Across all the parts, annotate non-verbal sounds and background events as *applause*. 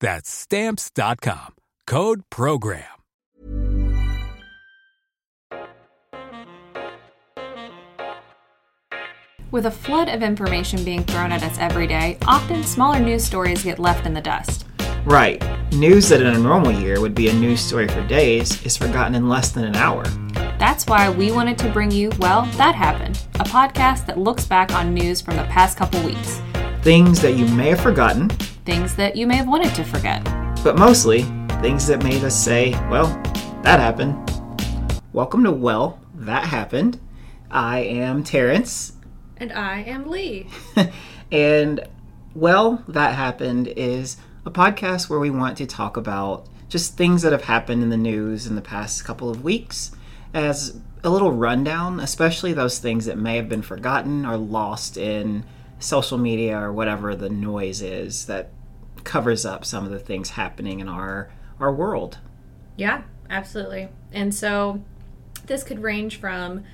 That's stamps.com. Code program. With a flood of information being thrown at us every day, often smaller news stories get left in the dust. Right. News that in a normal year would be a news story for days is forgotten in less than an hour. That's why we wanted to bring you Well, That Happened, a podcast that looks back on news from the past couple weeks. Things that you may have forgotten, Things that you may have wanted to forget. but mostly things that made us say, well, that happened. Welcome to Well, That Happened. I am Terrence, And I am Lee. *laughs* and Well, That Happened is a podcast where we want to talk about just things that have happened in the news in the past couple of weeks as a little rundown, especially those things that may have been forgotten or lost in social media or whatever the noise is that covers up some of the things happening in our our world. Yeah, absolutely. And so this could range from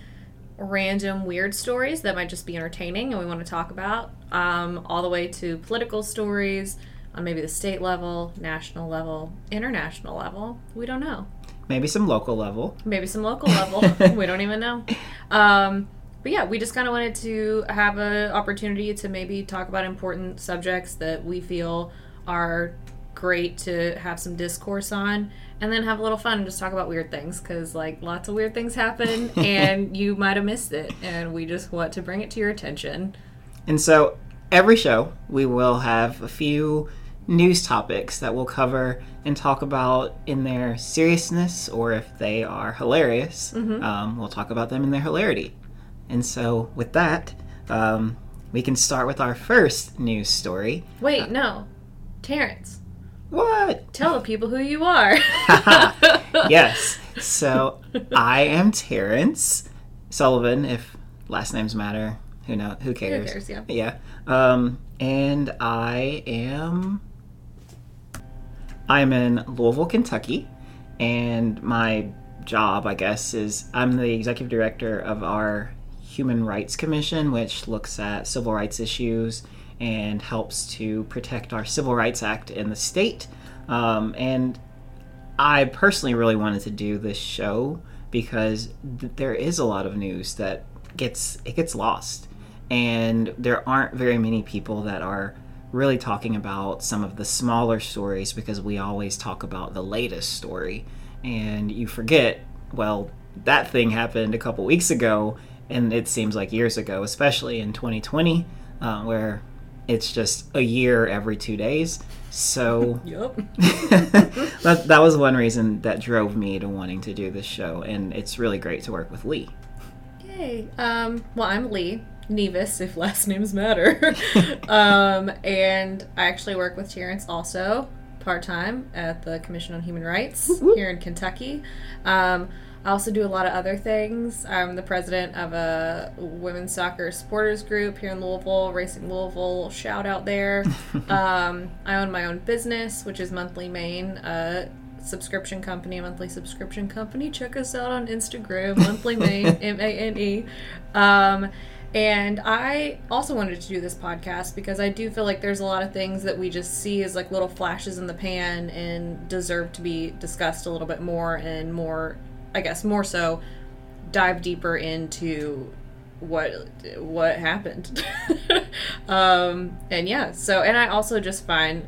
random weird stories that might just be entertaining and we want to talk about, um, all the way to political stories on maybe the state level, national level, international level. We don't know. Maybe some local level. Maybe some local *laughs* level. we don't even know. Um, but yeah, we just kind of wanted to have an opportunity to maybe talk about important subjects that we feel are great to have some discourse on and then have a little fun and just talk about weird things because like lots of weird things happen *laughs* and you might have missed it and we just want to bring it to your attention And so every show we will have a few news topics that we'll cover and talk about in their seriousness or if they are hilarious, um, we'll talk about them in their hilarity. And so with that, um, we can start with our first news story. wait no terrence What? tell the people who you are *laughs* *laughs* yes. So I am Terrence Sullivan. If last names matter, who know? Who cares? Who cares, yeah. Yeah. Um, and I am. I'm in Louisville, Kentucky, and my job, I guess, is I'm the executive director of our Human Rights Commission, which looks at civil rights issues and helps to protect our Civil Rights Act in the state. Um, and I personally really wanted to do this show because th- there is a lot of news that gets it gets lost, and there aren't very many people that are really talking about some of the smaller stories because we always talk about the latest story, and you forget well that thing happened a couple weeks ago, and it seems like years ago, especially in 2020, uh, where it's just a year every two days. So *laughs* yep *laughs* that, that was one reason that drove me to wanting to do this show, and it's really great to work with Lee. Yay. Um, well, I'm Lee Nevis, if last names matter. *laughs* um, and I actually work with Terrence also part time at the Commission on Human Rights here in Kentucky. Um, I also do a lot of other things. I'm the president of a women's soccer supporters group here in Louisville, Racing Louisville. Shout out there. *laughs* um, I own my own business, which is Monthly Mane, a subscription company, a monthly subscription company. Check us out on Instagram, Monthly Mane, *laughs* M A N E. Um, and I also wanted to do this podcast because I do feel like there's a lot of things that we just see as like little flashes in the pan and deserve to be discussed a little bit more and more, I guess, more so dive deeper into what what happened. *laughs* um, and yeah, so and I also just find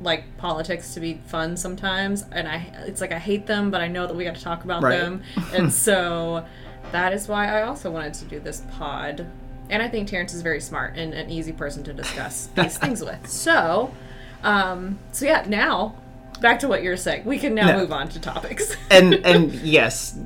like politics to be fun sometimes, and I it's like I hate them, but I know that we got to talk about Right. them, *laughs* and so that is why I also wanted to do this pod. And I think Terrence is very smart and an easy person to discuss these *laughs* things with. So, um, so yeah, now back to what you're saying. We can now No. move on to topics. *laughs* and and *laughs* yes,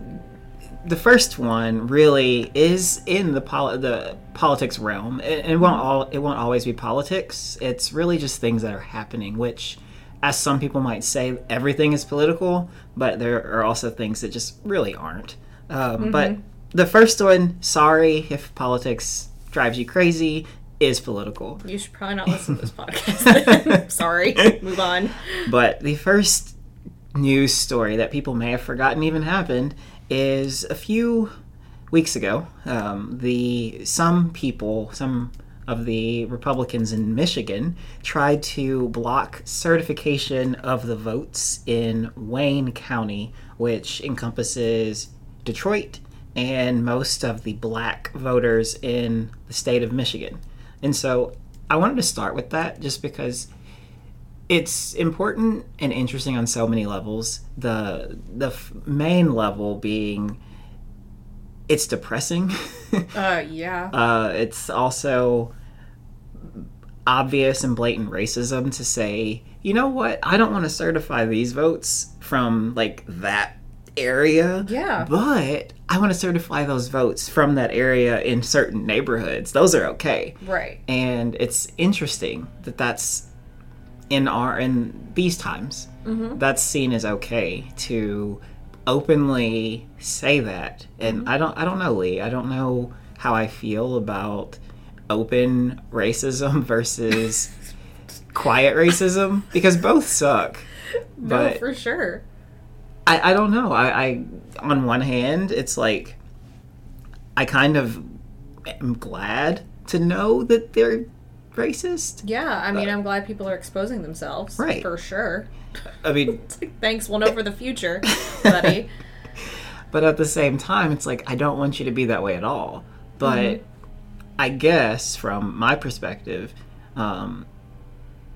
the first one really is in the poli- the politics realm. It, it won't all it won't always be politics. It's really just things that are happening, which. As some people might say, everything is political, but there are also things that just really aren't. Um, But the first one, sorry if politics drives you crazy, is political. you should probably not listen to this podcast. *laughs* Sorry. Move on. But the first news story that people may have forgotten even happened is a few weeks ago. Um, the some people, some of the Republicans in Michigan, tried to block certification of the votes in Wayne County, which encompasses Detroit and most of the black voters in the state of Michigan. And so I wanted to start with that just because it's important and interesting on so many levels. The the f- main level being it's depressing. *laughs* Uh, yeah. uh, it's also obvious and blatant racism to say, you know what? I don't want to certify these votes from like that area. Yeah. But I want to certify those votes from that area in certain neighborhoods. Those are okay Right. and it's interesting that that's in our in these times mm-hmm. that's seen as okay to openly say that and mm-hmm. i don't i don't know lee i don't know how i feel about open racism *laughs* versus *laughs* quiet racism because both suck No, but for sure. I, I don't know. I, I on one hand, it's like I kind of am glad to know that they're racist. Yeah, I mean, I'm glad people are exposing themselves. Right. For sure. I mean, *laughs* thanks, we'll know for the future, *laughs* buddy. but at the same time, it's like I don't want you to be that way at all. But I guess from my perspective, um,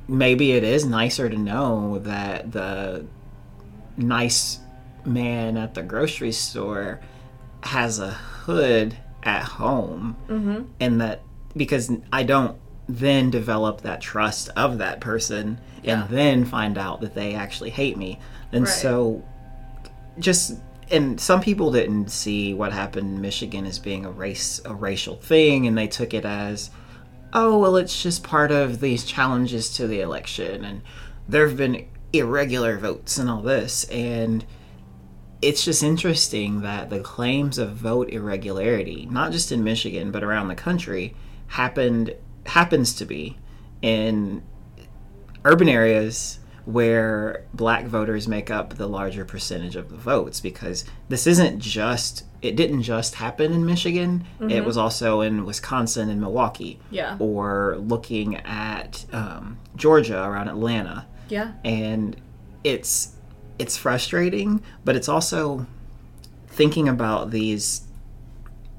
maybe it is nicer to know that the nice man at the grocery store has a hood at home mm-hmm. and that because i don't then develop that trust of that person Yeah. and then find out that they actually hate me and Right. so just and some people didn't see what happened in michigan as being a race a racial thing and they took it as oh well it's just part of these challenges to the election and there have been irregular votes and all this and it's just interesting that the claims of vote irregularity not just in michigan but around the country happened happens to be in urban areas where black voters make up the larger percentage of the votes because this isn't just it didn't just happen in Michigan it was also in Wisconsin and Milwaukee Yeah. or looking at um, Georgia around Atlanta Yeah. and it's it's frustrating but it's also thinking about these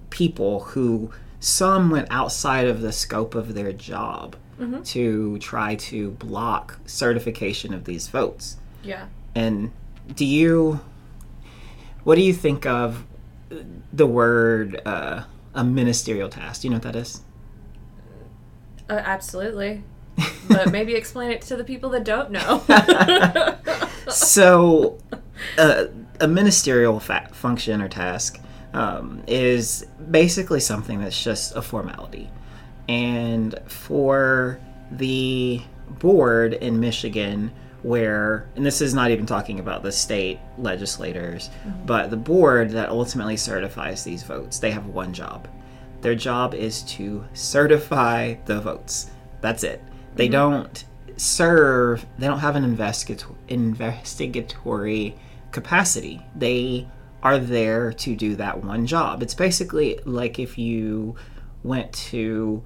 people who some went outside of the scope of their job to try to block certification of these votes Yeah. and do you what do you think of the word uh, a ministerial task do you know what that is Uh, absolutely. But maybe explain it to the people that don't know. *laughs* *laughs* so uh, a ministerial fa- function or task um, is basically something that's just a formality. And for the board in michigan where and this is not even talking about the state legislators but the board that ultimately certifies these votes they have one job. Their job is to certify the votes. That's it. They don't serve they don't have an investigator, investigatory capacity. They are there to do that one job. It's basically like if you went to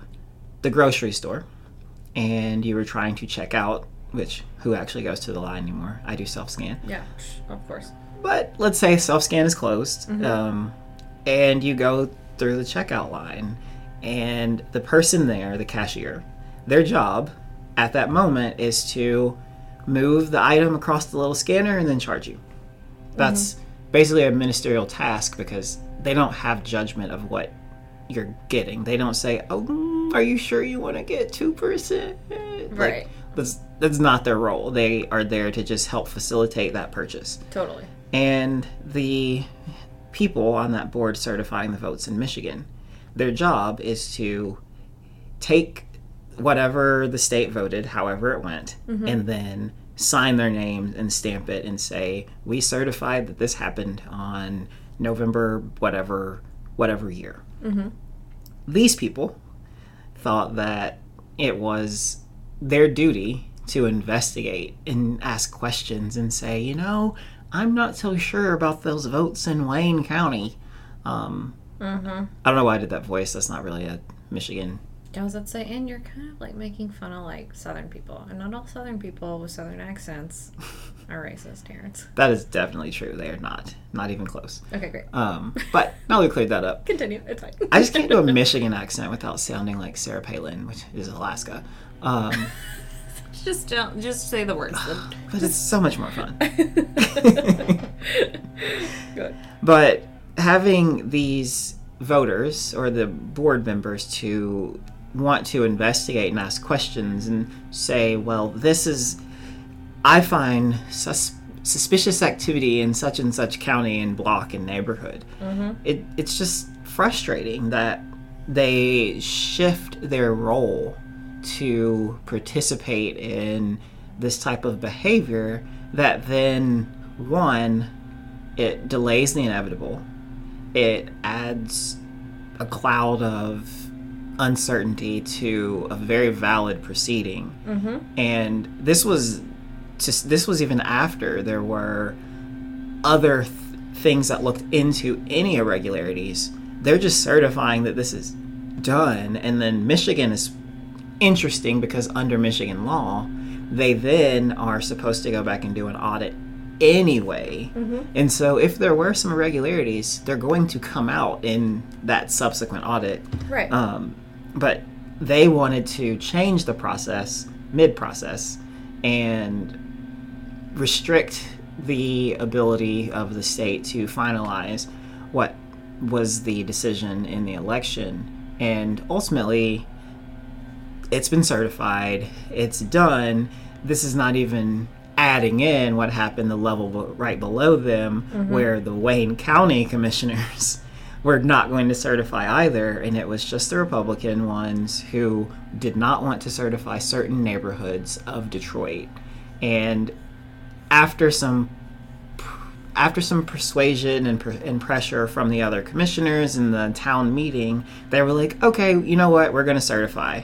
the grocery store and you were trying to check out which who actually goes to the line anymore? I do self-scan. Yeah, of course. but let's say self scan is closed, um, and you go through the checkout line, and the person there, the cashier, their job at that moment is to move the item across the little scanner and then charge you. That's basically a ministerial task because they don't have judgment of what you're getting. They don't say, "Oh, mm, are you sure you want to get two percent?" Right. That's that's not their role. They are there to just help facilitate that purchase. Totally. And the people on that board certifying the votes in Michigan, their job is to take whatever the state voted, however it went, mm-hmm. and then sign their name and stamp it and say, "We certified that this happened on November whatever whatever year." Mm-hmm. These people thought that it was their duty to investigate and ask questions and say, you know, I'm not so sure about those votes in Wayne County. Um, mm-hmm. I don't know why I did that voice. That's not really a Michigan. I was about to say, and you're kind of like making fun of like Southern people, and not all Southern people with Southern accents *laughs* are racist, Terrence. That is definitely true. They are not. Not even close. Okay, great. Um, but now we cleared that up. *laughs* Continue. It's fine. I just can't do a *laughs* Michigan accent without sounding like Sarah Palin, which is Alaska. Um, just don't. Just say the words. *sighs* but it's so much more fun. Good. But having these voters or the board members to want to investigate and ask questions and say, well, this is, I find sus- suspicious activity in such and such county and block and neighborhood. Mm-hmm. It, it's just frustrating that they shift their role to participate in this type of behavior that then, one, it delays the inevitable it adds a cloud of uncertainty to a very valid proceeding. And this was just this was even after there were other th- things that looked into any irregularities. They're just certifying that this is done, and then Michigan is interesting because under Michigan law, they then are supposed to go back and do an audit anyway. And so if there were some irregularities, they're going to come out in that subsequent audit. Right. Um, but they wanted to change the process mid process and restrict the ability of the state to finalize what was the decision in the election. And ultimately, it's been certified, it's done. This is not even adding in what happened the level right below them, mm-hmm. where the Wayne County *laughs* commissioners were not going to certify either. And it was just the Republican ones who did not want to certify certain neighborhoods of Detroit. And after some after some persuasion and, pr- and pressure from the other commissioners in the town meeting, they were like, "Okay, you know what? We're going to certify."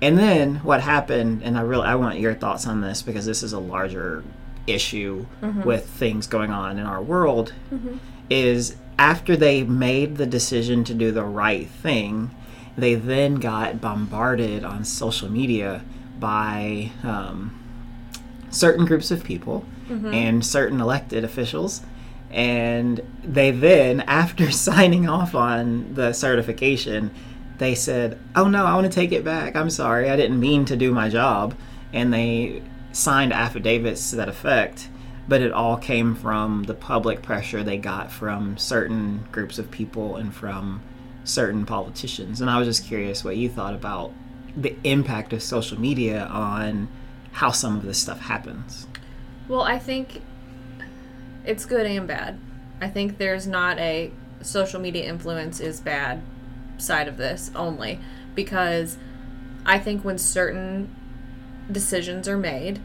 And then what happened, and I really I want your thoughts on this because this is a larger issue mm-hmm. with things going on in our world, mm-hmm. is after they made the decision to do the right thing, they then got bombarded on social media by um, certain groups of people and certain elected officials. And they then, *laughs* after signing off on the certification, they said, Oh no, I want to take it back. I'm sorry. I didn't mean to do my job. And they signed affidavits to that effect. But it all came from the public pressure they got from certain groups of people and from certain politicians. And I was just curious what you thought about the impact of social media on how some of this stuff happens. Well, I think it's good and bad. I think there's not a social media influence is bad side of this only because I think when certain decisions are made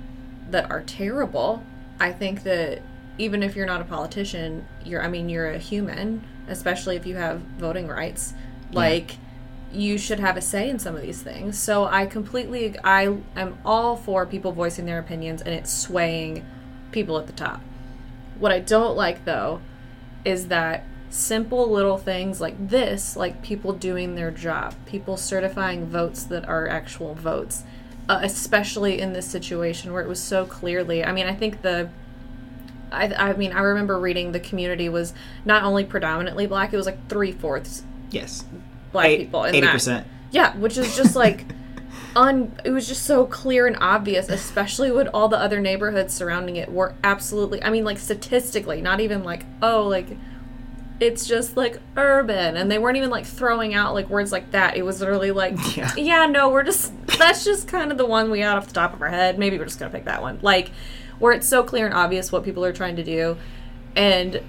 that are terrible, I think that even if you're not a politician, you're I mean you're a human, especially if you have voting rights. Like you should have a say in some of these things. So I completely I am all for people voicing their opinions and it's swaying people at the top. What I don't like though is that simple little things like this, like people doing their job, people certifying votes that are actual votes, uh, especially in this situation where it was so clearly. I mean, I think the I, I mean, I remember reading the community was not only predominantly black; it was like three fourths Yes. black Eight- people. in 80%. That. Yeah, which is just like *laughs* un it was just so clear and obvious especially when all the other neighborhoods surrounding it were absolutely i mean like statistically not even like oh like it's just like urban and they weren't even like throwing out like words like that. It was literally like *laughs* Yeah. yeah no we're just that's just kind of the one we got off the top of our head. Maybe we're just gonna pick that one. Like where it's so clear and obvious what people are trying to do and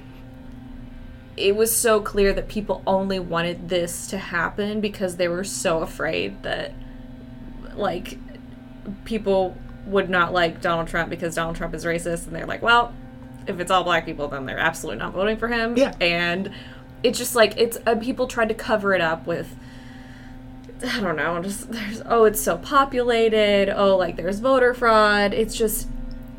it was so clear that people only wanted this to happen because they were so afraid that like people would not like Donald Trump because Donald Trump is racist and they're like, well, if it's all black people then they're absolutely not voting for him. Yeah. And it's just like it's uh, people tried to cover it up with I don't know, just there's oh it's so populated, oh like there's voter fraud. It's just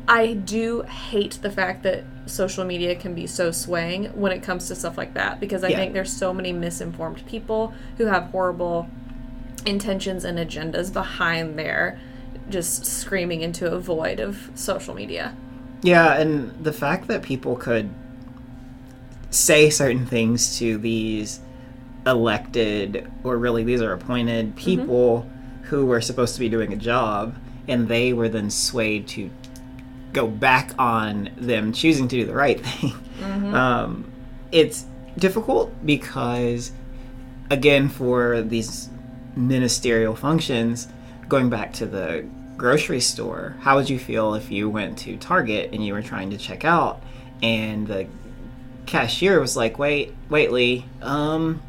I do hate the fact that social media can be so swaying when it comes to stuff like that because I Yeah. think there's so many misinformed people who have horrible intentions and agendas behind their just screaming into a void of social media. Yeah, and the fact that people could say certain things to these elected, or really these are appointed people who were supposed to be doing a job, and they were then swayed to go back on them choosing to do the right *laughs* thing. Um, it's difficult because, again, for these ministerial functions, going back to the grocery store, how would you feel if you went to Target and you were trying to check out and the cashier was like, "Wait, wait, Lee. Um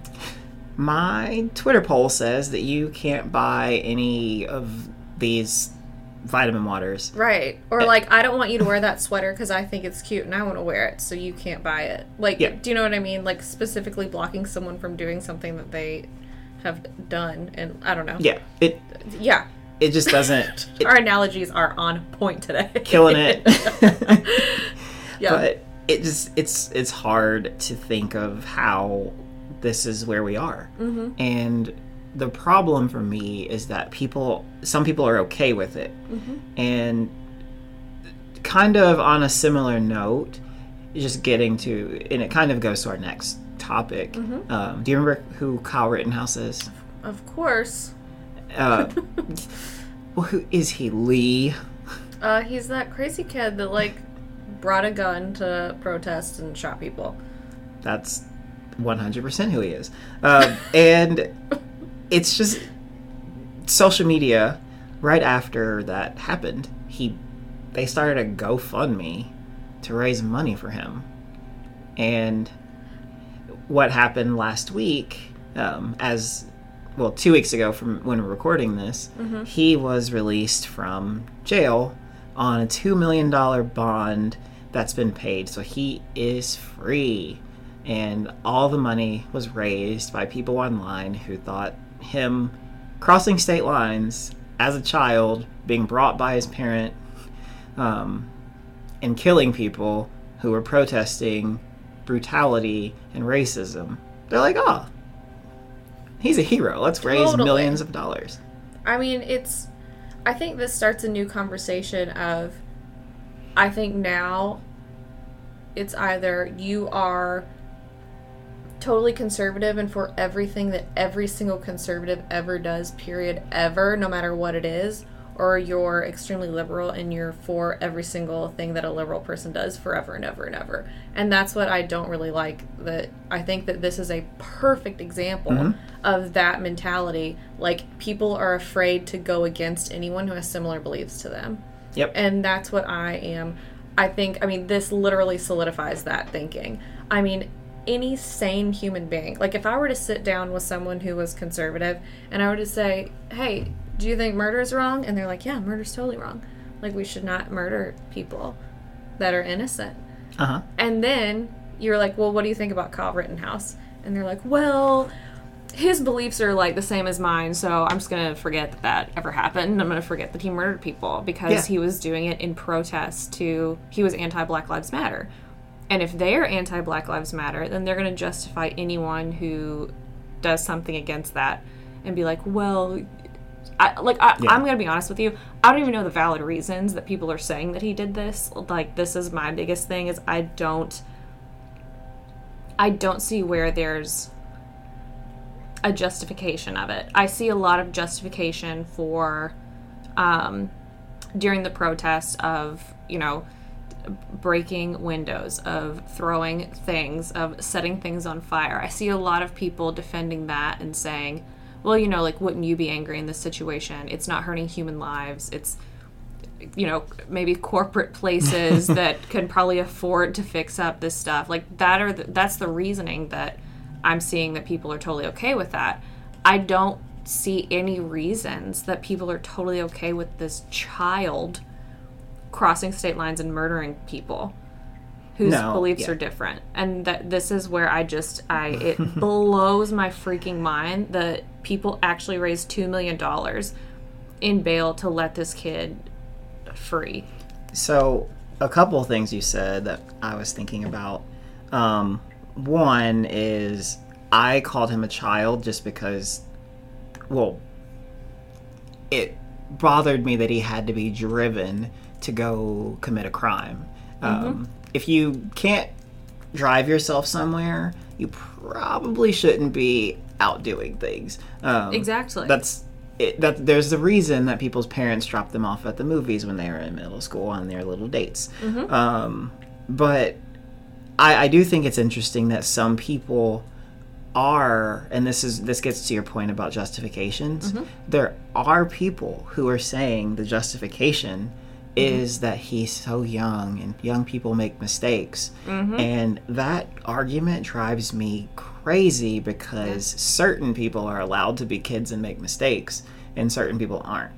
my Twitter poll says that you can't buy any of these vitamin waters." Right. Or like I don't want you to wear that sweater cuz I think it's cute and I want to wear it so you can't buy it. Like Yeah. do you know what I mean? Like specifically blocking someone from doing something that they have done and I don't know. Yeah, it Yeah. It just doesn't it, *laughs* Our analogies are on point today. killing it. *laughs* yeah. but it just it's it's hard to think of how this is where we are Mm-hmm. and the problem for me is that people some people are okay with it Mm-hmm. and kind of on a similar note just getting to and it kind of goes to our next topic Mm-hmm. um, do you remember who kyle rittenhouse is of course. uh, *laughs* well, who is he lee Uh he's that crazy kid that like brought a gun to protest and shot people. That's 100% who he is. Um, *laughs* and it's just social media. Right after that happened, he they started a GoFundMe to raise money for him. And what happened last week, um, as well, two weeks ago from when we're recording this, he was released from jail on a $2 million bond that's been paid. So he is free. And all the money was raised by people online who thought him crossing state lines as a child, being brought by his parent, um, and killing people who were protesting brutality and racism. They're like, oh, he's a hero. Let's raise Totally. millions of dollars. I mean, it's. I think this starts a new conversation of. I think now it's either you are totally conservative and for everything that every single conservative ever does, period, ever, no matter what it is, or you're extremely liberal and you're for every single thing that a liberal person does forever and ever and ever. And that's what I don't really like. That I think that this is a perfect example mm-hmm. of that mentality. Like people are afraid to go against anyone who has similar beliefs to them. Yep. And that's what I am. I think, I mean, this literally solidifies that thinking. I mean, any sane human being, like if I were to sit down with someone who was conservative and I were to say, hey, do you think murder is wrong? And they're like, yeah, murder's totally wrong. Like, we should not murder people that are innocent. Uh huh. And then you're like, well, what do you think about Kyle Rittenhouse? And they're like, well, his beliefs are like the same as mine, so I'm just gonna forget that that ever happened. I'm gonna forget that he murdered people because Yeah. he was doing it in protest to he was anti Black Lives Matter. And if they're anti Black Lives Matter, then they're gonna justify anyone who does something against that and be like, well, I, like I, Yeah. I'm gonna be honest with you. I don't even know the valid reasons that people are saying that he did this. Like this is my biggest thing is I don't I don't see where there's a justification of it. I see a lot of justification for um, during the protests of you know breaking windows, of throwing things, of setting things on fire. I see a lot of people defending that and saying, well, you know, like, wouldn't you be angry in this situation? It's not hurting human lives. It's, you know, maybe corporate *laughs* places *laughs* that can probably afford to fix up this stuff. Like, that are the, that's the reasoning that I'm seeing that people are totally okay with that. I don't see any reasons that people are totally okay with this child crossing state lines and murdering people whose No, beliefs yeah. are different and that this is where i just i it *laughs* blows my freaking mind that people actually raised two million dollars in bail to let this kid free So, a couple of things you said that I was thinking about. Um, one is I called him a child just because, well, it bothered me that he had to be driven to go commit a crime. Um, if you can't drive yourself somewhere, you probably shouldn't be out doing things. Um, Exactly. That's it, that. There's the reason that people's parents drop them off at the movies when they were in middle school on their little dates. Um, but I, I do think it's interesting that some people are and this is this gets to your point about justifications there are people who are saying the justification is that he's so young and young people make mistakes and that argument drives me crazy because certain people are allowed to be kids and make mistakes and certain people aren't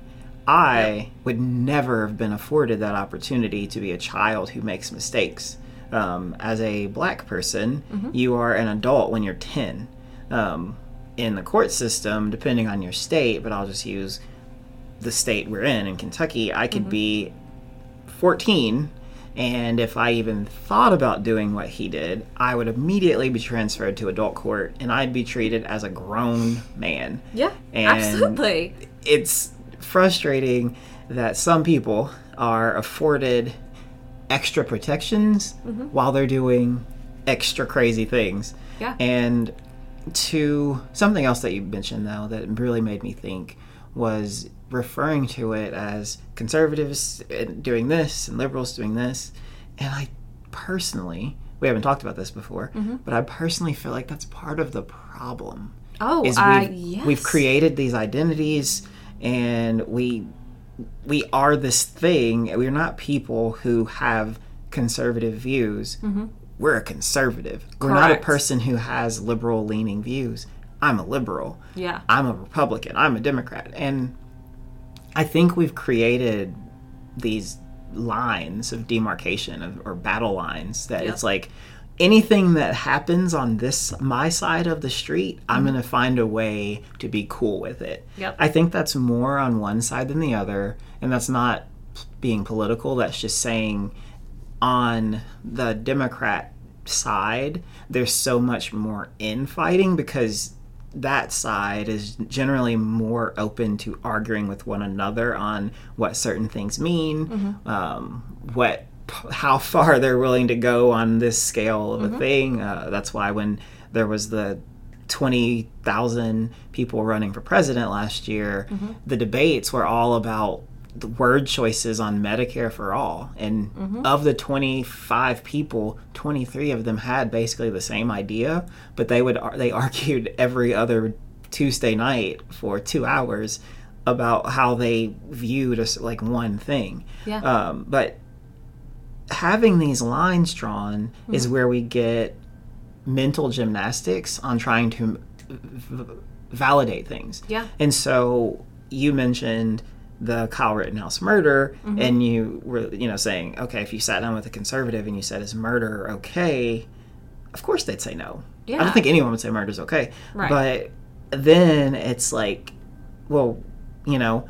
I would never have been afforded that opportunity to be a child who makes mistakes. Um, as a black person, you are an adult when you're 10. Um, in the court system, depending on your state, but I'll just use the state we're in, in Kentucky, I could be 14. And if I even thought about doing what he did, I would immediately be transferred to adult court and I'd be treated as a grown man yeah And- absolutely it's frustrating that some people are afforded extra protections mm-hmm. while they're doing extra crazy things. Yeah. And to something else that you mentioned though that really made me think was referring to it as conservatives doing this and liberals doing this. And I personally, we haven't talked about this before, but I personally feel like that's part of the problem. Oh is uh, we've, yes. we've created these identities and we we are this thing. We're not people who have conservative views. We're a conservative. We're not a Mm-hmm. Person who has liberal leaning views. I'm a liberal. Yeah. i'm a republican. I'm a democrat. And i think we've created these lines of demarcation of, or battle lines that Yep. it's like anything that happens on this my side of the street i'm mm-hmm. going to find a way to be cool with it Yep. i think that's more on one side than the other and that's not being political that's just saying on the democrat side there's so much more infighting because that side is generally more open to arguing with one another on what certain things mean, um, what how far they're willing to go on this scale of a thing. Uh, that's why when there was the twenty thousand people running for president last year, the debates were all about the word choices on Medicare for all. And of the 25 people, 23 of them had basically the same idea, but they would they argued every other Tuesday night for 2 hours about how they viewed us like one thing. Yeah. Um, but having these lines drawn is where we get mental gymnastics on trying to v- validate things. Yeah. And so you mentioned the Kyle Rittenhouse murder, Mm-hmm. and you were, you know, saying, okay, if you sat down with a conservative and you said, is murder okay? Of course they'd say no. Yeah. I don't think anyone would say murder's okay. Right. But then it's like, well, you know,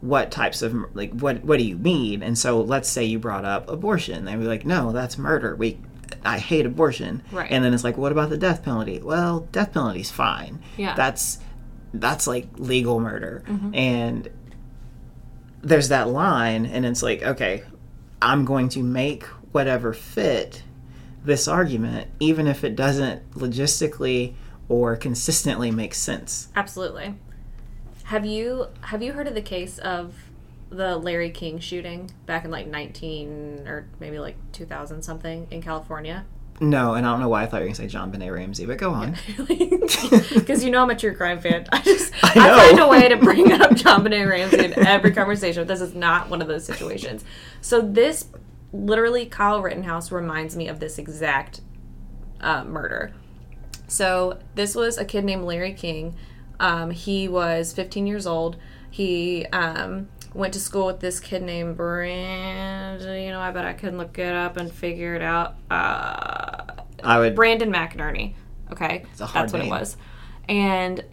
what types of like what what do you mean? And so let's say you brought up abortion. They'd be like, no, that's murder. We I hate abortion. Right. And then it's like, what about the death penalty? Well, death penalty's fine. Yeah. That's that's like legal murder. Mm-hmm. And there's that line and it's like, okay, I'm going to make whatever fit this argument, even if it doesn't logistically or consistently make sense. Absolutely. Have you have you heard of the case of the Larry King shooting back in like 19 or maybe like 2000 something in California? No, and I don't know why I thought you were going to say JonBenet Ramsey, but go on. *laughs* Because you know I'm a true crime fan. I just *laughs* I, know. find a way to bring up JonBenet Ramsey in every conversation. This is not one of those situations. So this literally Kyle Rittenhouse reminds me of this exact uh, murder. So this was a kid named Larry King. Um, he was 15 years old. He um, went to school with this kid named Brandon. You know, I bet I could look it up and figure it out. Uh, I would. Brandon McInerney. Okay, that's what name. it was. And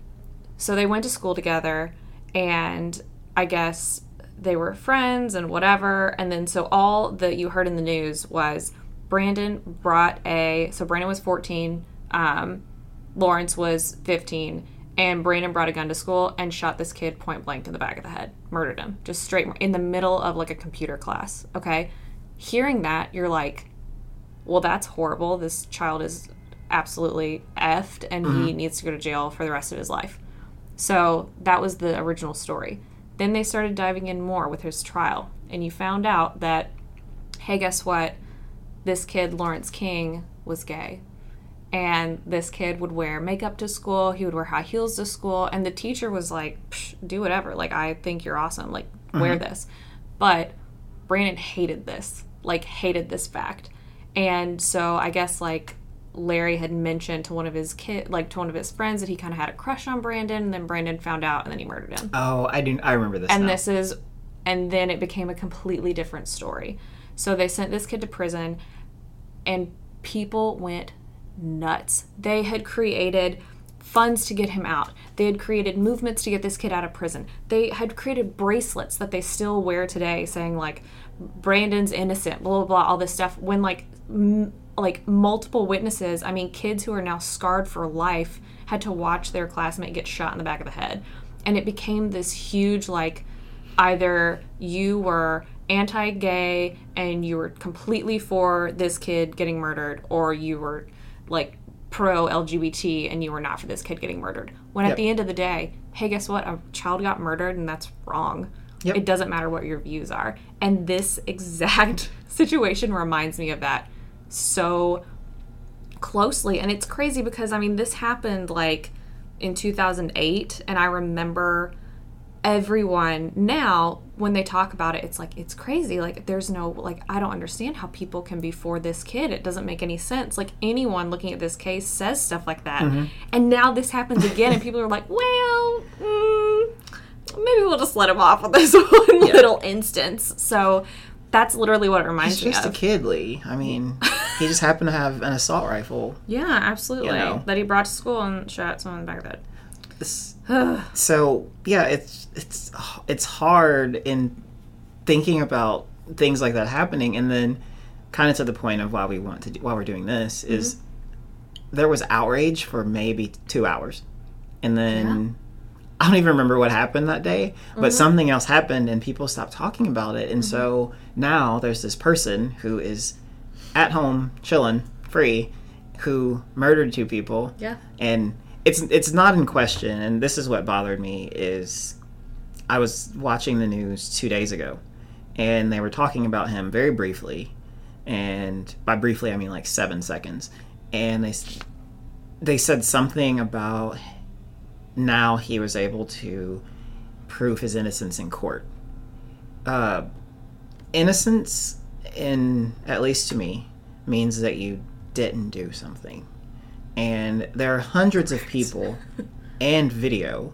so they went to school together, and I guess they were friends and whatever. And then so all that you heard in the news was Brandon brought a. So Brandon was 14. Um, Lawrence was 15. And Brandon brought a gun to school and shot this kid point blank in the back of the head, murdered him, just straight in the middle of like a computer class. Okay. Hearing that, you're like, well, that's horrible. This child is absolutely effed and he mm-hmm. needs to go to jail for the rest of his life. So that was the original story. Then they started diving in more with his trial, and you found out that, hey, guess what? This kid, Lawrence King, was gay. And this kid would wear makeup to school, he would wear high heels to school, and the teacher was like, Psh, do whatever. Like, I think you're awesome. Like, wear mm-hmm. this. But Brandon hated this, like, hated this fact. And so I guess, like, Larry had mentioned to one of his kid, like to one of his friends, that he kind of had a crush on Brandon, and then Brandon found out, and then he murdered him. Oh, I do. I remember this. and now. this is, and then it became a completely different story. So they sent this kid to prison, and people went nuts. They had created funds to get him out. They had created movements to get this kid out of prison. They had created bracelets that they still wear today saying like Brandon's innocent, blah blah blah, all this stuff when like m- like multiple witnesses, I mean kids who are now scarred for life had to watch their classmate get shot in the back of the head. And it became this huge like either you were anti-gay and you were completely for this kid getting murdered or you were like pro LGBT and you were not for this kid getting murdered. When at the end of the day, hey, guess what? A child got murdered and that's wrong. Yep. It doesn't matter what your views are. And this *laughs* exact situation reminds me of that so closely. And it's crazy because, I mean, this happened like in 2008. And I remember everyone now when they talk about it it's like it's crazy. Like there's no like i don't understand how people can be for this kid. It doesn't make any sense. Like anyone looking at this case says stuff like that. And now this happens again and people are like well mm, maybe we'll just let him off with this *laughs* one little instance. So that's literally what it reminds me. He's me just a of. kid, Lee. I mean, he just happened to have an assault rifle. *laughs* yeah absolutely. You know. that he brought to school and shot someone in the back of the head. This- *sighs* so yeah, it's it's it's hard in thinking about things like that happening, and then kind of to the point of why we want to do, why we're doing this is mm-hmm. there was outrage for maybe two hours, and then. I don't even remember what happened that day, but mm-hmm. something else happened and people stopped talking about it. And so mm-hmm. now there's this person who is at home, chilling, free, who murdered two people Yeah. and it's it's not in question and this is what bothered me is i was watching the news two days ago and they were talking about him very briefly and by briefly i mean like seven seconds and they they said something about now he was able to prove his innocence in court. Uh, innocence in at least to me means that you didn't do something and there are hundreds of people and video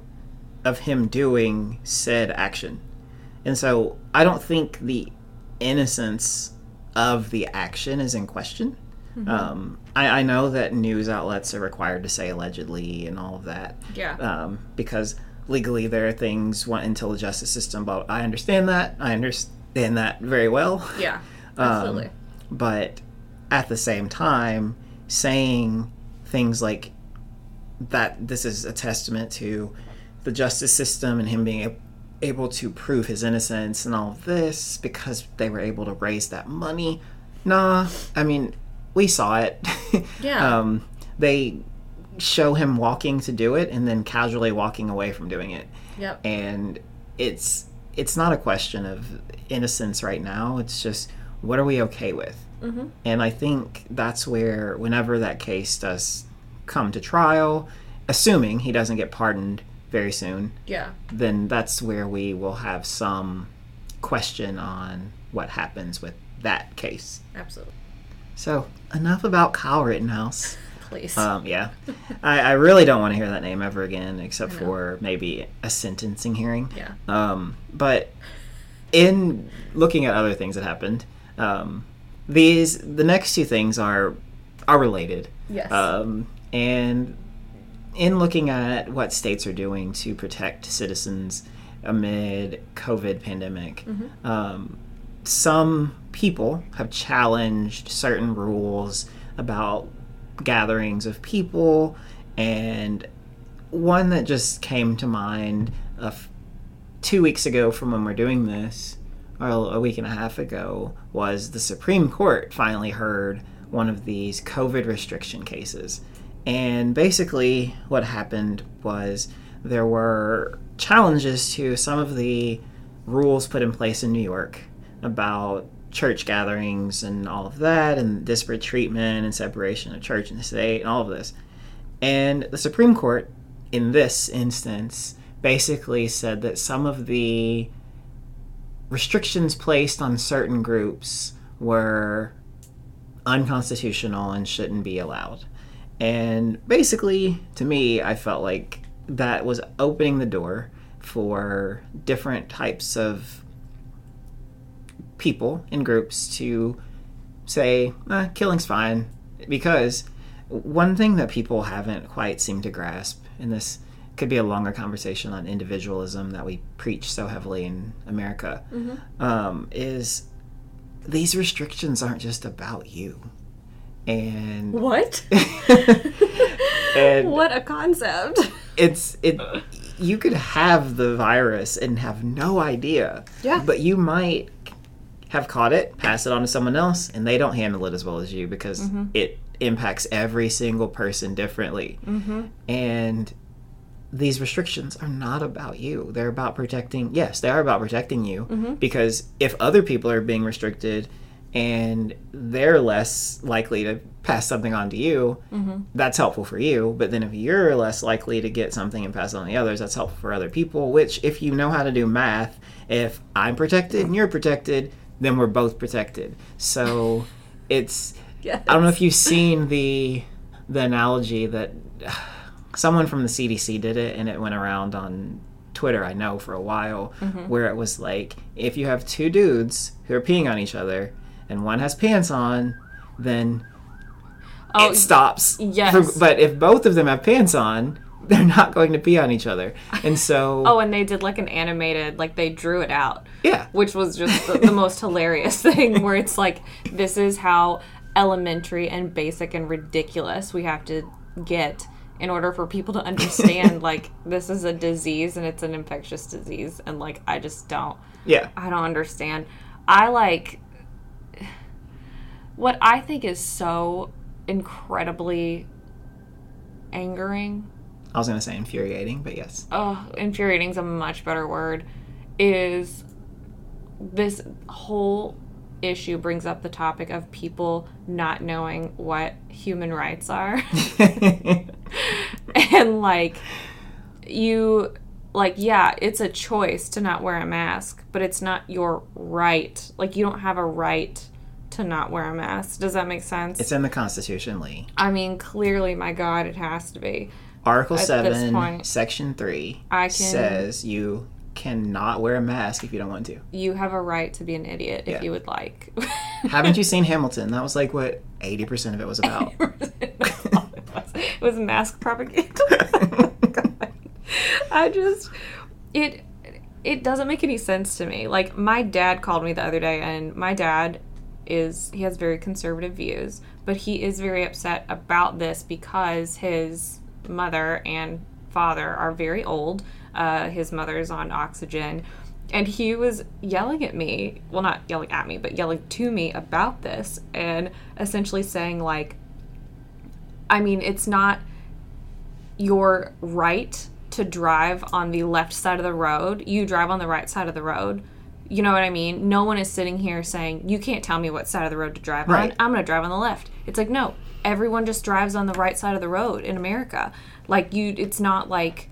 of him doing said action. And so I don't think the innocence of the action is in question. Um, I, I know that news outlets are required to say allegedly and all of that yeah um, because legally there are things went into the justice system, but I understand that. I understand that very well. yeah Um, absolutely but at the same time, saying things like that this is a testament to the justice system and him being able to prove his innocence and all of this because they were able to raise that money. Nah, I mean, we saw it. *laughs* Yeah. um, they show him walking to do it and then casually walking away from doing it. Yep. And it's it's not a question of innocence right now. It's just what are we okay with? Mm-hmm. And I think that's where whenever that case does come to trial, assuming he doesn't get pardoned very soon, Yeah. then that's where we will have some question on what happens with that case. Absolutely. So enough about Kyle Rittenhouse. Please. Um, yeah, *laughs* I, I really don't want to hear that name ever again, except for maybe a sentencing hearing. yeah. Um, but in looking at other things that happened, um, these the next two things are are related. Yes. Um, and in looking at what states are doing to protect citizens amid COVID pandemic, um, some people have challenged certain rules about gatherings of people, and one that just came to mind a f- two weeks ago from when we're doing this, or a week and a half ago, was the Supreme Court finally heard one of these COVID restriction cases. And basically, what happened was there were challenges to some of the rules put in place in New York about church gatherings and all of that, and disparate treatment and separation of church and state, and all of this. And the Supreme Court, in this instance, basically said that some of the restrictions placed on certain groups were unconstitutional and shouldn't be allowed. And basically, to me, I felt like that was opening the door for different types of people and groups to say, eh, killing's fine. Because one thing that people haven't quite seemed to grasp, and this could be a longer conversation on individualism that we preach so heavily in America, um, is these restrictions aren't just about you. And What? *laughs* and what a concept. it's it *laughs* you could have the virus and have no idea Yeah. but you might have caught it pass it on to someone else and they don't handle it as well as you because Mm-hmm. it impacts every single person differently Mm-hmm. and these restrictions are not about you they're about protecting yes they are about protecting you Mm-hmm. because if other people are being restricted and they're less likely to pass something on to you, Mm-hmm. that's helpful for you. But then if you're less likely to get something and pass it on to the others, that's helpful for other people. Which, if you know how to do math, if I'm protected and you're protected, then we're both protected. So *laughs* it's Yes. I don't know if you've seen the the analogy that *sighs* someone from the CDC did it and it went around on Twitter, I know for a while, Mm-hmm. where it was like if you have two dudes who are peeing on each other and one has pants on, then Oh, it stops. yes. For- but if both of them have pants on, *laughs* they're not going to pee on each other. And so *laughs* Oh, and they did like an animated, like they drew it out. yeah. which was just the, the most hilarious *laughs* thing where it's like this is how elementary and basic and ridiculous we have to get in order for people to understand like this is a disease and it's an infectious disease and like I just don't Yeah. I don't understand. I like what I think is so incredibly angering I was going to say infuriating, but yes. oh, infuriating is a much better word, is this whole issue brings up the topic of people not knowing what human rights are. *laughs* and like, you, like, yeah, it's a choice to not wear a mask, but it's not your right. Like, you don't have a right to not wear a mask. Does that make sense? it's in the Constitution, Lee. I mean, clearly, my God, it has to be. Article this 7, point, Section 3 I can- says you cannot wear a mask if you don't want to. You have a right to be an idiot if Yeah. you would like. *laughs* Haven't you seen Hamilton? That was like what 80% of it was about. *laughs* it was mask propaganda. Oh. *laughs* I just it it doesn't make any sense to me. Like my dad called me the other day and my dad is he has very conservative views, but he is very upset about this because his mother and father are very old. Uh, his is on oxygen. And he was yelling at me, well, not yelling at me, but yelling to me about this and essentially saying, like, I mean, it's not your right to drive on the left side of the road, you drive on the right side of the road. You know what I mean? No one is sitting here saying, you can't tell me what side of the road to drive Right. on. I'm going to drive on the left. It's like, no, everyone just drives on the right side of the road in America. Like, you, it's not like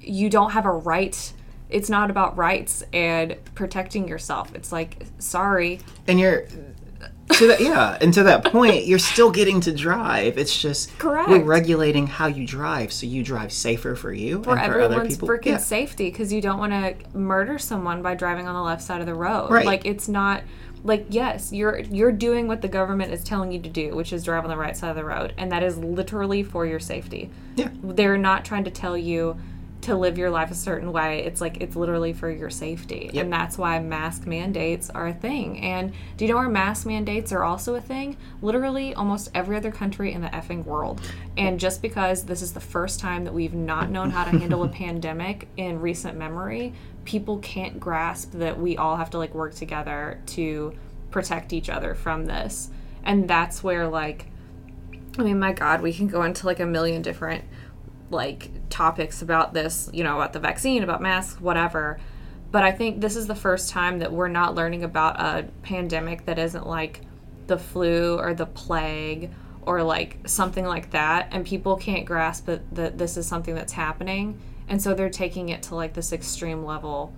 you don't have a right. It's not about rights and protecting yourself. It's like, sorry, and you're to that yeah and to that point you're still getting to drive it's just Correct. we're regulating how you drive so you drive safer for you for and for other people freaking yeah. safety because you don't want to murder someone by driving on the left side of the road. Right. Like it's not like yes, you're you're doing what the government is telling you to do, which is drive on the right side of the road, and that is literally for your safety. yeah They're not trying to tell you to live your life a certain way. It's like it's literally for your safety. Yep. And that's why mask mandates are a thing. And do you know where mask mandates are also a thing? Literally almost every other country in the effing world. And just because this is the first time that we've not known how to handle a *laughs* pandemic in recent memory, people can't grasp that we all have to like work together to protect each other from this. And that's where like I mean, my God, we can go into like a million different like topics about this, you know, about the vaccine, about masks, whatever. But I think this is the first time that we're not learning about a pandemic that isn't like the flu or the plague or like something like that. And people can't grasp that, that this is something that's happening. And so they're taking it to like this extreme level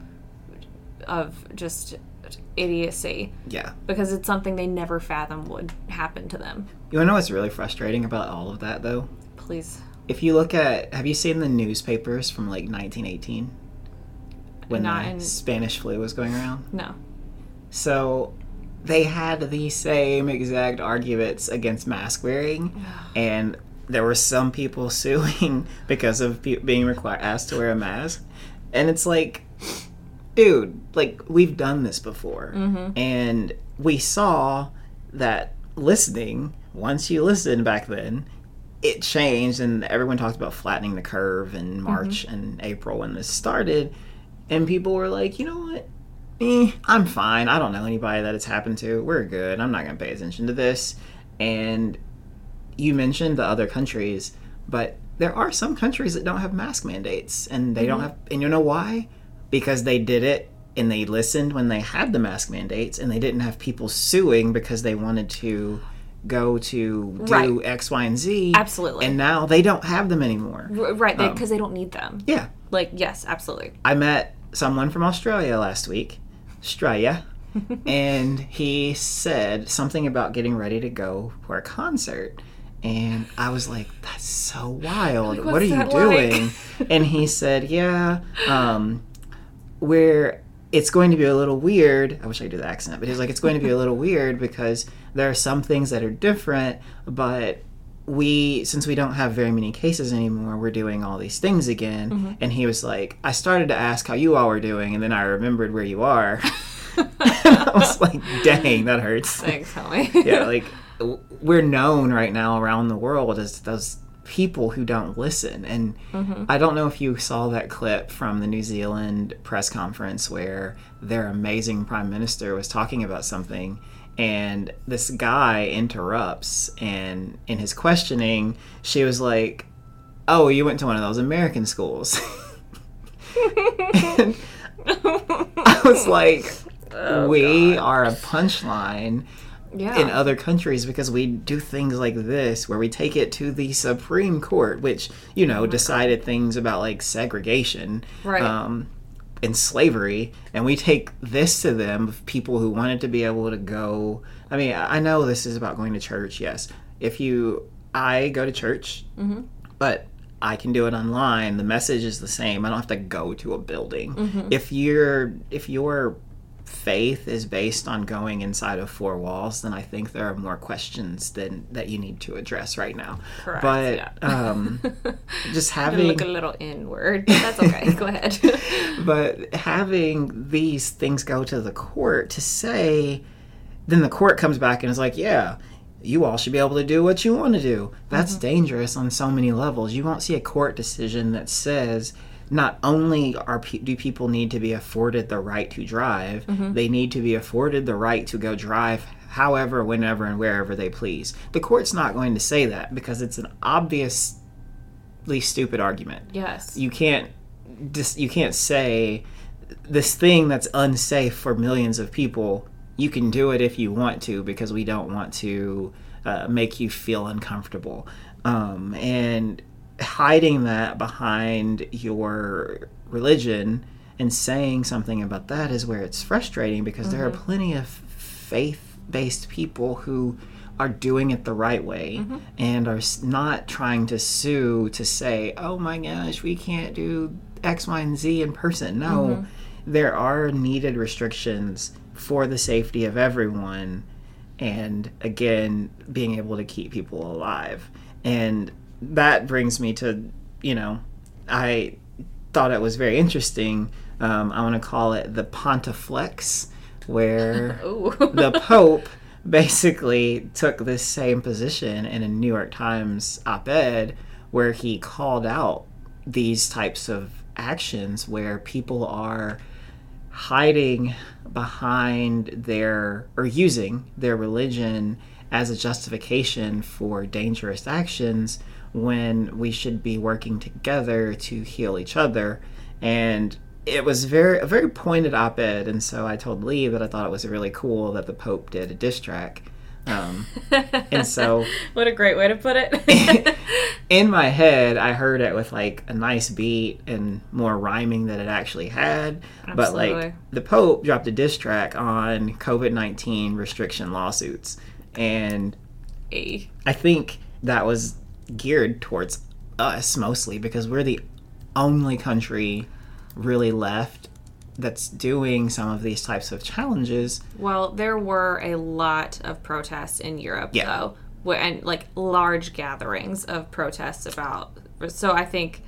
of just idiocy yeah because it's something they never fathom would happen to them. you know what's really frustrating about all of that though Please. If you look at have you seen the newspapers from like 1918 when Not the in- spanish flu was going around No. So they had the same exact arguments against mask wearing, *sighs* and there were some people *laughs* suing because of pe- being required asked to wear a mask, and it's like, dude, like we've done this before, mm-hmm. and we saw that listening. Once you listened back then, it changed, and everyone talked about flattening the curve in March and April when this started, and people were like, you know what? eh, I'm fine. I don't know anybody that it's happened to. We're good. I'm not going to pay attention to this. And you mentioned the other countries, but there are some countries that don't have mask mandates, and they don't have. And you know why? Because they did it and they listened when they had the mask mandates, and they didn't have people suing because they wanted to go to do Right. X, Y, and Z. Absolutely. And now they don't have them anymore. R- right, Um, because they don't need them. Yeah. Like, yes, absolutely. I met someone from Australia last week, Australia, *laughs* and he said something about getting ready to go for a concert. And I was like, that's so wild. what are you doing? and he *laughs* said, yeah, um, we're, it's going to be a little weird. I wish I could do the accent, but he's like, it's going to be a little weird because there are some things that are different, but we since we don't have very many cases anymore we're doing all these things again. Mm-hmm. And he was like i started to ask how you all were doing and then i remembered where you are. *laughs* *laughs* I was like dang that hurts. Thanks, homie. *laughs* yeah like we're known right now around the world as those people who don't listen. And mm-hmm. i don't know if you saw that clip from the new zealand press conference where their amazing prime minister was talking about something and this guy interrupts and in his questioning she was like oh you went to one of those american schools *laughs* and i was like we are a punchline yeah. in other countries because we do things like this where we take it to the Supreme Court, which, you know, decided things about like segregation Right. um, and slavery. And we take this to them of people who wanted to be able to go. I mean, I know this is about going to church, yes. If you, I go to church, mm-hmm. but I can do it online. The message is the same. I don't have to go to a building. Mm-hmm. If you're, if your faith is based on going inside of four walls, then I think there are more questions than that you need to address right now. Correct, But yeah. um, *laughs* just having look a little inward. That's okay. *laughs* Go ahead. but having these things go to the court to say, then the court comes back and is like, yeah, you all should be able to do what you want to do. That's dangerous on so many levels. You won't see a court decision that says not only are do people need to be afforded the right to drive, they need to be afforded the right to go drive however, whenever, and wherever they please. The court's not going to say that because it's an obviously stupid argument. Yes. You can't just you can't say this thing that's unsafe for millions of people. You can do it if you want to because we don't want to uh, make you feel uncomfortable. Um, and hiding that behind your religion and saying something about that is where it's frustrating because there are mm-hmm. plenty of faith based people who are doing it the right way mm-hmm. and are not trying to sue to say, oh my gosh, we can't do X, Y, and Z in person. No, mm-hmm. there are needed restrictions for the safety of everyone and again being able to keep people alive. And that brings me to you know i thought it was very interesting. Um, i want to call it the pontiflex where *laughs* the pope basically took this same position in a new york times op-ed where he called out these types of actions where people are hiding behind their or using their religion as a justification for dangerous actions when we should be working together to heal each other and it was very a very pointed op-ed and so i told lee that i thought it was really cool that the pope did a diss track um, and so *laughs* what a great way to put it. *laughs* in my head, I heard it with like a nice beat and more rhyming than it actually had. But like the Pope dropped a diss track on COVID 19 restriction lawsuits. And Hey. I think that was geared towards us mostly because we're the only country really left that's doing some of these types of challenges. Well, there were a lot of protests in Europe, Yeah. though, and like large gatherings of protests about. So I think,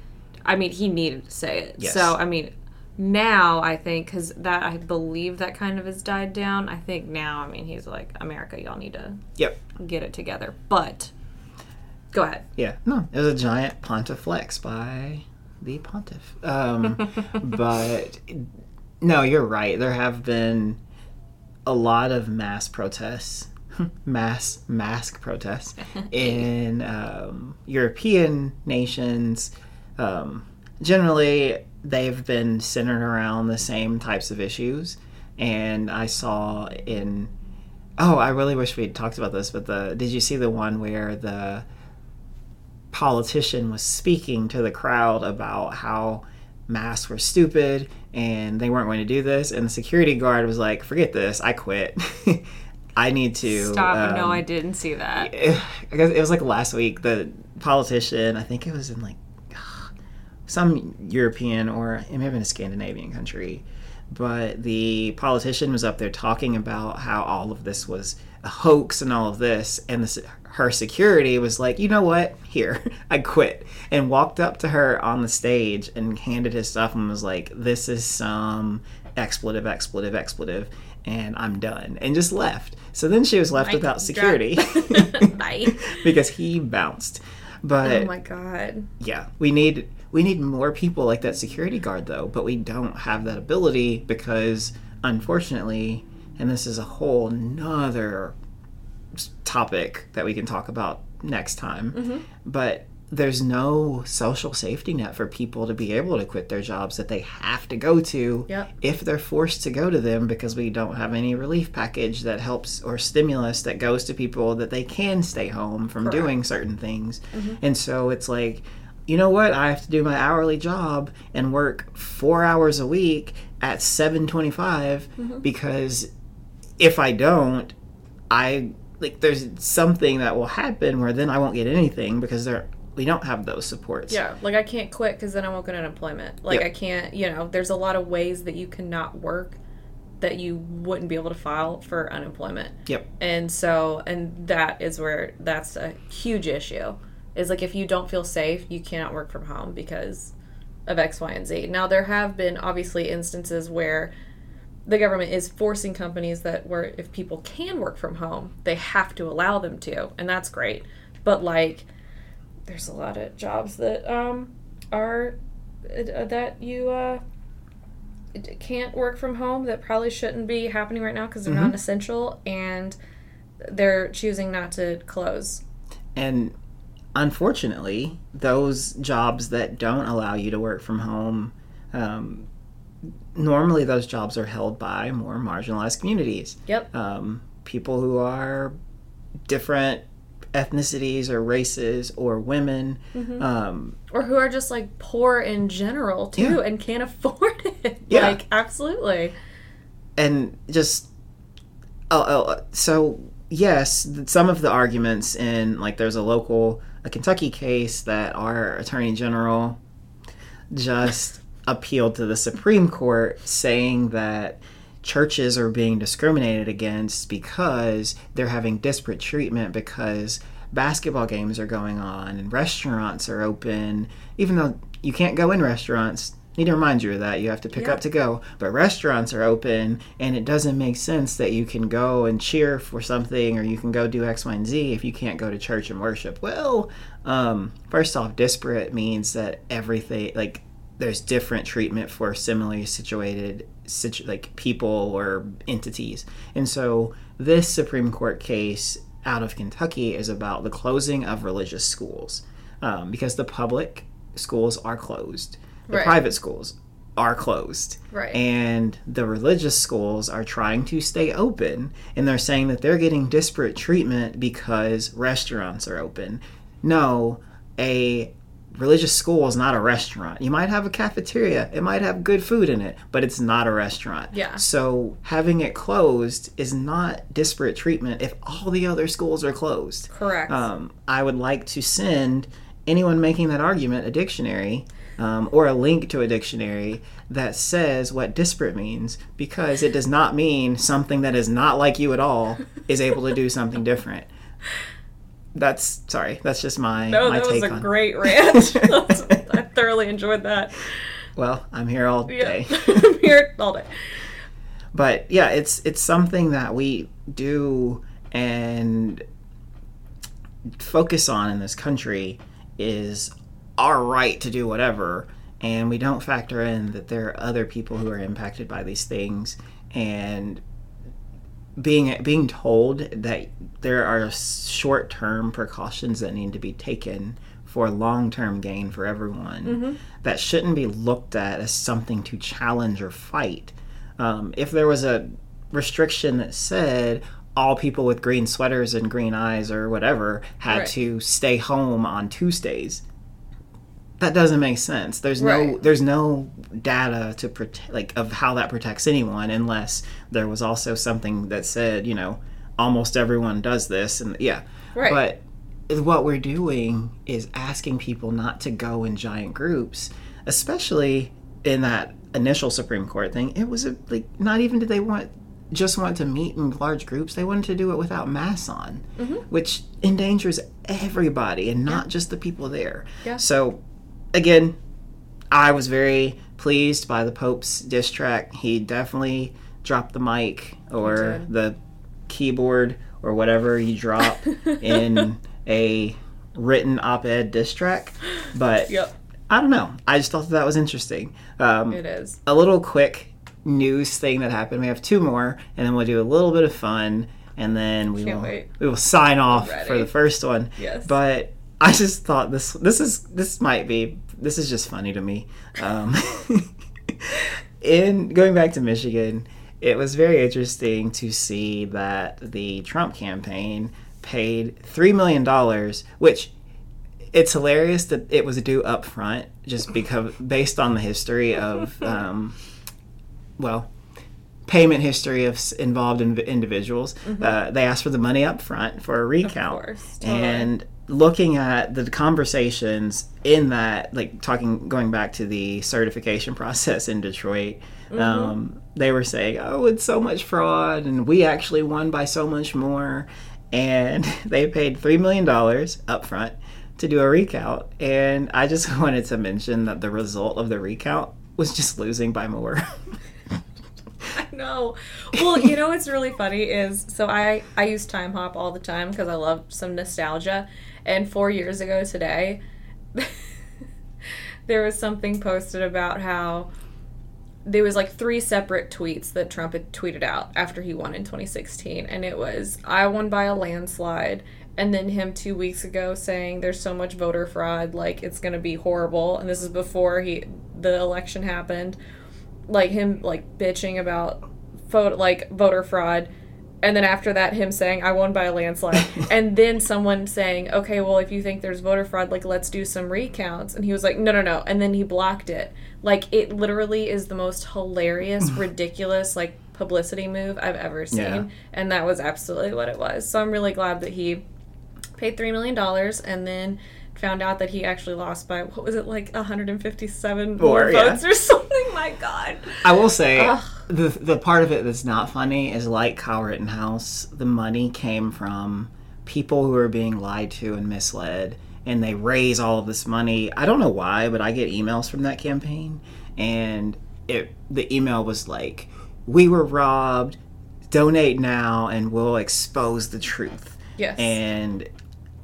I mean, he needed to say it. Yes. So I mean, now I think because that I believe that kind of has died down. I think now, I mean, he's like, America, y'all need to Yep. get it together. But go ahead. Yeah, no, it was a giant pontiflex by the pontiff. Um, *laughs* but no, you're right. There have been a lot of mass protests, *laughs* mass mask protests *laughs* in um, European nations. Um, generally, they've been centered around the same types of issues. And I saw in oh, I really wish we'd talked about this, but the did you see the one where the politician was speaking to the crowd about how masks were stupid and they weren't going to do this and the security guard was like forget this i quit *laughs* i need to Stop. no, um, I didn't see that. *sighs* I guess it was like last week. The politician, I think it was in like *sighs* some European or it may have been a Scandinavian country, but the politician was up there talking about how all of this was a hoax and all of this, and the, her security was like, you know what? Here, *laughs* I quit, and walked up to her on the stage and handed his stuff and was like, this is some expletive, expletive, expletive, and I'm done, and just left. So then she was left without security *laughs* *laughs* Bye. because he bounced. But Oh my god. yeah, we need we need more people like that security guard though, but we don't have that ability because unfortunately, and this is a whole nother s- topic that we can talk about next time, mm-hmm. but there's no social safety net for people to be able to quit their jobs that they have to go to Yep. if they're forced to go to them because we don't have any relief package that helps or stimulus that goes to people that they can stay home from doing certain things. Mm-hmm. And so it's like, you know what? I have to do my hourly job and work 4 hours a week at 7.25 mm-hmm. because if I don't, I like there's something that will happen where then I won't get anything because there we don't have those supports. Yeah, like I can't quit because then I won't get unemployment. Like Yep. I can't, you know, there's a lot of ways that you cannot work that you wouldn't be able to file for unemployment. Yep. And so, and that is where that's a huge issue. Is like if you don't feel safe, you cannot work from home because of X, Y, and Z. Now there have been obviously instances where the government is forcing companies that where if people can work from home, they have to allow them to, and that's great. But like, there's a lot of jobs that um are uh, that you uh can't work from home that probably shouldn't be happening right now because they're not essential and they're choosing not to close. And unfortunately, those jobs that don't allow you to work from home, um, normally those jobs are held by more marginalized communities. Yep. Um, people who are different ethnicities or races or women. Um, or who are just like poor in general too Yeah. and can't *laughs* afford it. Yeah. Like absolutely. and just oh, oh so yes some of the arguments in like there's a local a kentucky case that our attorney general just appealed to the supreme court saying that churches are being discriminated against because they're having disparate treatment because basketball games are going on and restaurants are open. Even though you can't go in restaurants need to remind you of that you have to pick Yeah. up to go. But restaurants are open and it doesn't make sense that you can go and cheer for something or you can go do x y and z if you can't go to church and worship. Well um, first off disparate means that everything like there's different treatment for similarly situated situ- like people or entities and so this supreme court case out of kentucky is about the closing of religious schools um, because the public schools are closed the Right. private schools are closed Right. and the religious schools are trying to stay open and they're saying that they're getting disparate treatment because restaurants are open no a religious school is not a restaurant you might have a cafeteria it might have good food in it but it's not a restaurant Yeah. so having it closed is not disparate treatment if all the other schools are closed Correct. um, I would like to send anyone making that argument a dictionary um, or a link to a dictionary that says what disparate means because it does not mean something that is not like you at all is able to do something different. *laughs* That's sorry. That's just my no, my that was a on. great *laughs* rant. *laughs* I thoroughly enjoyed that. Well, I'm here all Yeah. day. *laughs* I'm here all day. but yeah it's it's something that we do and focus on in this country is our right to do whatever and we don't factor in that there are other people who are impacted by these things and being being told that there are short-term precautions that need to be taken for long-term gain for everyone that shouldn't be looked at as something to challenge or fight um, if there was a restriction that said all people with green sweaters and green eyes or whatever had Right. to stay home on Tuesdays, that doesn't make sense. There's no there's no data to protect like of how that protects anyone unless there was also something that said you know almost everyone does this and yeah Right. but what we're doing is asking people not to go in giant groups especially in that initial supreme court thing it was a, like not even did they want just want to meet in large groups they wanted to do it without masks on Mm-hmm. which endangers everybody and not just the people there Yeah. so again i was very pleased by the pope's diss track he definitely dropped the mic or the keyboard or whatever you drop *laughs* in a written op-ed diss track but Yep. i don't know i just thought that was interesting um, It is. a little quick news thing that happened. We have two more, and then we'll do a little bit of fun, and then we Can't will wait. we will sign off for the first one. Yes. But I just thought this this is this might be this is just funny to me. Um, *laughs* in going back to Michigan, it was very interesting to see that the Trump campaign paid three million dollars, which it's hilarious that it was due up front just because based on the history of um, well payment history of involved in individuals uh, they asked for the money up front for a recount course, totally. and looking at the conversations in that like talking going back to the certification *laughs* process in detroit um, they were saying oh it's so much fraud and we actually won by so much more and *laughs* they paid $3 million up front to do a recount and i just *laughs* wanted to mention that the result of the recount was just losing by more No. Well, you know what's really funny is so I I use Timehop all the time because I love some nostalgia. And four years ago today, *laughs* there was something posted about how there was like three separate tweets that Trump had tweeted out after he won in 2016, and it was I won by a landslide, and then him two weeks ago saying there's so much voter fraud, like it's gonna be horrible, and this is before he the election happened, like him like bitching about vote like voter fraud. And then after that, him saying, I won by a landslide. *laughs* and then someone saying, okay, well, if you think there's voter fraud, like, let's do some recounts. And he was like, no, no, no. And then he blocked it. Like, it literally is the most hilarious, *laughs* ridiculous, like, publicity move I've ever seen. Yeah. And that was absolutely what it was. So I'm really glad that he paid $3 million and then found out that he actually lost by, what was it, like 157 more More, yeah. votes or *laughs* something? My God. I will say Ugh. the the part of it that's not funny is like Kyle Rittenhouse. The money came from people who are being lied to and misled, and they raise all of this money. I don't know why, but I get emails from that campaign, and it the email was like, "We were robbed. Donate now, and we'll expose the truth." Yes. and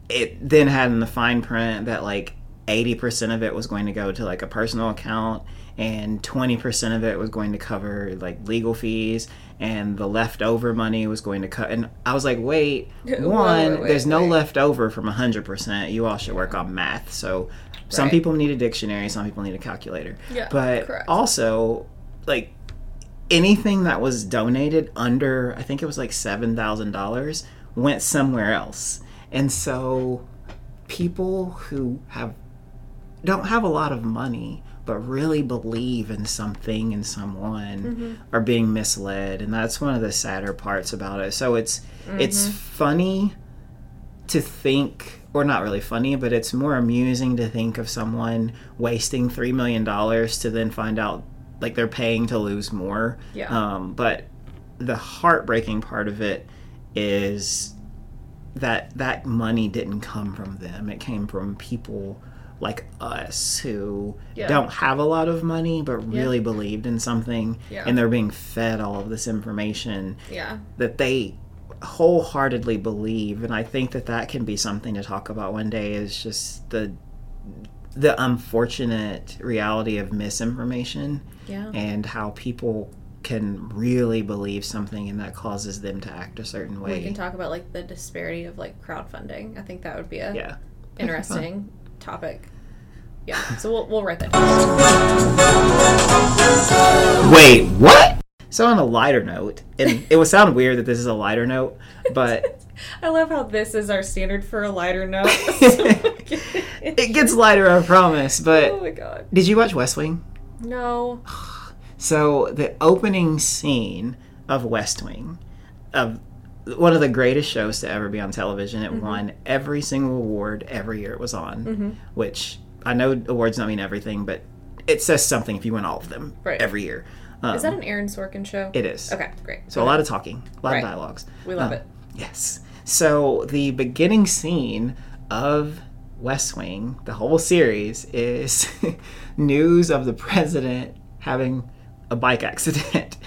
it then had in the fine print that like 80% of it was going to go to like a personal account and 20% of it was going to cover like legal fees and the leftover money was going to cut and i was like wait *laughs* Wait, one wait, wait, there's no wait. leftover from 100% you all should work on math. So some people need a dictionary some people need a calculator. Yeah, but correct. also like anything that was donated under i think it was like $7000 went somewhere else and so people who have don't have a lot of money but really believe in something and someone are being misled. And that's one of the sadder parts about it. So it's it's funny to think or not really funny but it's more amusing to think of someone wasting three million dollars to then find out like they're paying to lose more. Yeah. um, but the heartbreaking part of it is that that money didn't come from them it came from people like us who Yeah. don't have a lot of money but really believed in something Yeah. and they're being fed all of this information Yeah. that they wholeheartedly believe and i think that that can be something to talk about one day is just the the unfortunate reality of misinformation Yeah. and how people can really believe something and that causes them to act a certain way. We can talk about like the disparity of like crowdfunding. I think that would be a yeah interesting topic. Yeah. *laughs* So we'll we'll write that down. wait what so on a lighter note and it would sound weird that this is a lighter note but *laughs* I love how this is our standard for a lighter note. *laughs* it gets lighter i promise But oh my god. did you watch west wing No. *sighs* *sighs* So the opening scene of West Wing, of one of the greatest shows to ever be on television, it Mm-hmm. won every single award every year it was on. Which I know awards don't mean everything, but it says something if you win all of them Right. every year. Um, Is that an Aaron Sorkin show? it is. Okay, great. So a lot of talking, a lot Right. of dialogues. We love Um, it. Yes. So the beginning scene of West Wing, the whole series, is *laughs* news of the president having a bike *laughs* accident.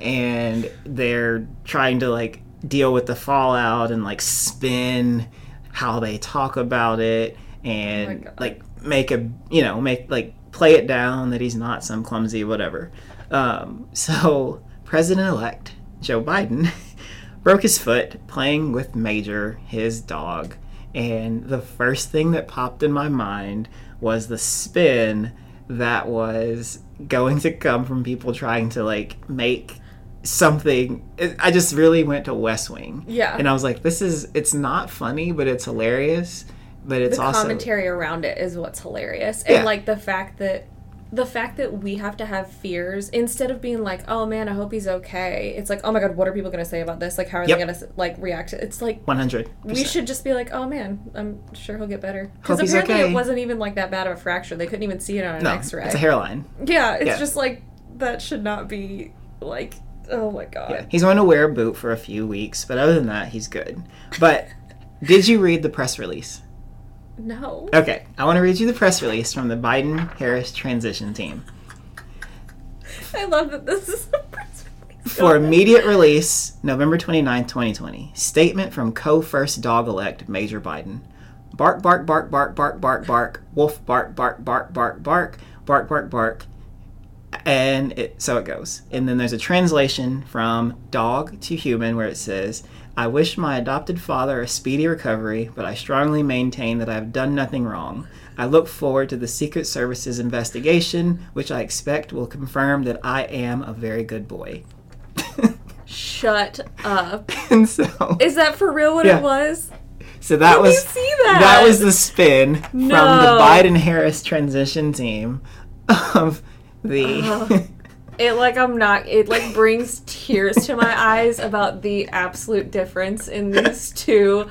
and they're trying to like deal with the fallout and like spin how they talk about it and God. like make a you know make like play it down that he's not some clumsy whatever um, so president-elect joe biden *laughs* broke his foot playing with major his dog and the first thing that popped in my mind was the spin that was going to come from people trying to like make something i just really went to west wing Yeah. and i was like this is it's not funny but it's hilarious but it's awesome. the also commentary around it is what's hilarious and Yeah. like the fact that the fact that we have to have fears instead of being like oh man i hope he's okay. It's like oh my god what are people going to say about this? Like how are Yep. they going to like react it's like 100 we should just be like oh man i'm sure he'll get better. Because apparently okay. it wasn't even like that bad of a fracture. They couldn't even see it on an no x-ray. it's a hairline. Yeah it's Yeah. just like that should not be like oh my god. he's going to wear a boot for a few weeks but other than that he's good. But did you read the press release no okay i want to read you the press release from the biden harris transition team i love that this is a press release. For immediate release, November 29, 2020. Statement from co first dog elect Major Biden. Bark, bark, bark, bark, bark, bark, bark. Wolf, bark, bark, bark, bark, bark, bark, bark, bark. And it, so it goes. And then there's a translation from dog to human where it says, I wish my adopted father a speedy recovery, but I strongly maintain that I have done nothing wrong. I look forward to the Secret Service's investigation, which I expect will confirm that I am a very good boy. Shut up. *laughs* And so, Is that for real what Yeah. it was? so that Let was see that. was the spin from the Biden Harris transition team of the. Uh-huh. It like I'm not. It like brings tears to my eyes about the absolute difference in these *laughs* two.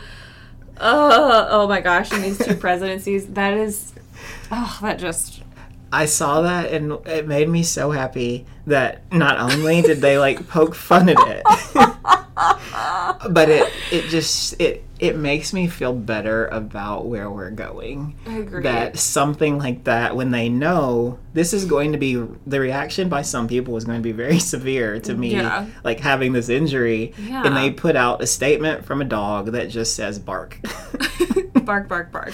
Oh, oh my gosh! In these two presidencies, that is. Oh, that just. I saw that and it made me so happy that not only did they like poke fun at it, *laughs* but it it just it it makes me feel better about where we're going. I agree. That something like that when they know this is going to be the reaction by some people is going to be very *laughs* severe to me Yeah. like having this injury and they put out a statement from a dog that just says bark. *laughs* *laughs* bark, bark, bark.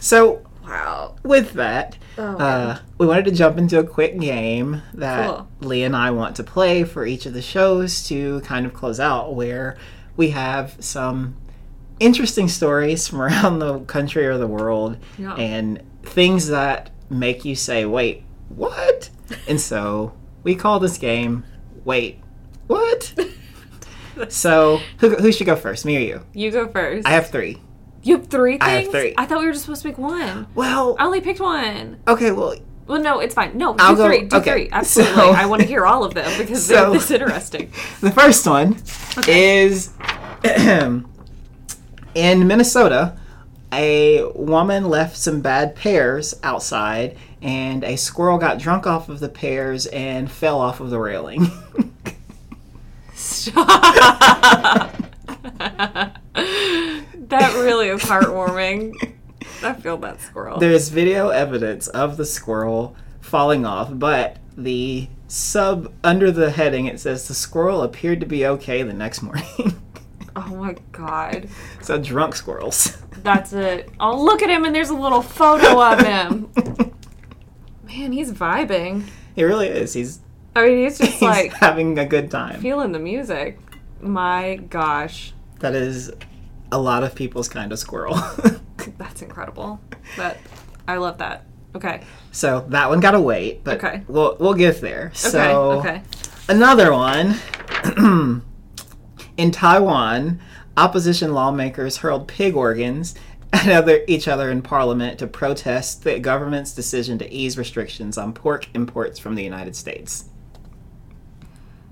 so Wow. with that, Oh, uh, we wanted to jump into a quick game that Cool. Lee and I want to play for each of the shows to kind of close out, where we have some interesting stories from *laughs* around the country or the world Yeah. and things that make you say, wait, what? *laughs* and so we call this game, Wait, What? *laughs* so who, who should go first, me or you? You go first. I have three. you have three things? I have three. I thought we were just supposed to pick one. Well, I only picked one. okay, well, Well, no, it's fine. No, I'll do go- three. Do okay, three. Absolutely. so- I want to hear all of them because So- they're this interesting. The first one is *clears throat* *clears throat* in Minnesota. A woman left some bad pears outside, and a squirrel got drunk off of the pears and fell off of the railing. Stop. that really is heartwarming. I feel that squirrel. There's video evidence of the squirrel falling off, but the sub under the heading it says the squirrel appeared to be okay the next morning. *laughs* *laughs* oh my god. so drunk squirrels. That's it. Oh, look at him, and there's a little photo of *laughs* him. Man, he's vibing. He really is. He's, I mean, he's just *laughs* he's like having a good time. feeling the music. My gosh. That is a lot of people's kind of squirrel. That's incredible. That I love that. Okay. so that one got to wait, but Okay. we'll we'll get there. Okay. So okay. another one *clears throat* *clears throat* in Taiwan, opposition lawmakers hurled pig organs at other, each other in parliament to protest the government's decision to ease restrictions on pork imports from the United States.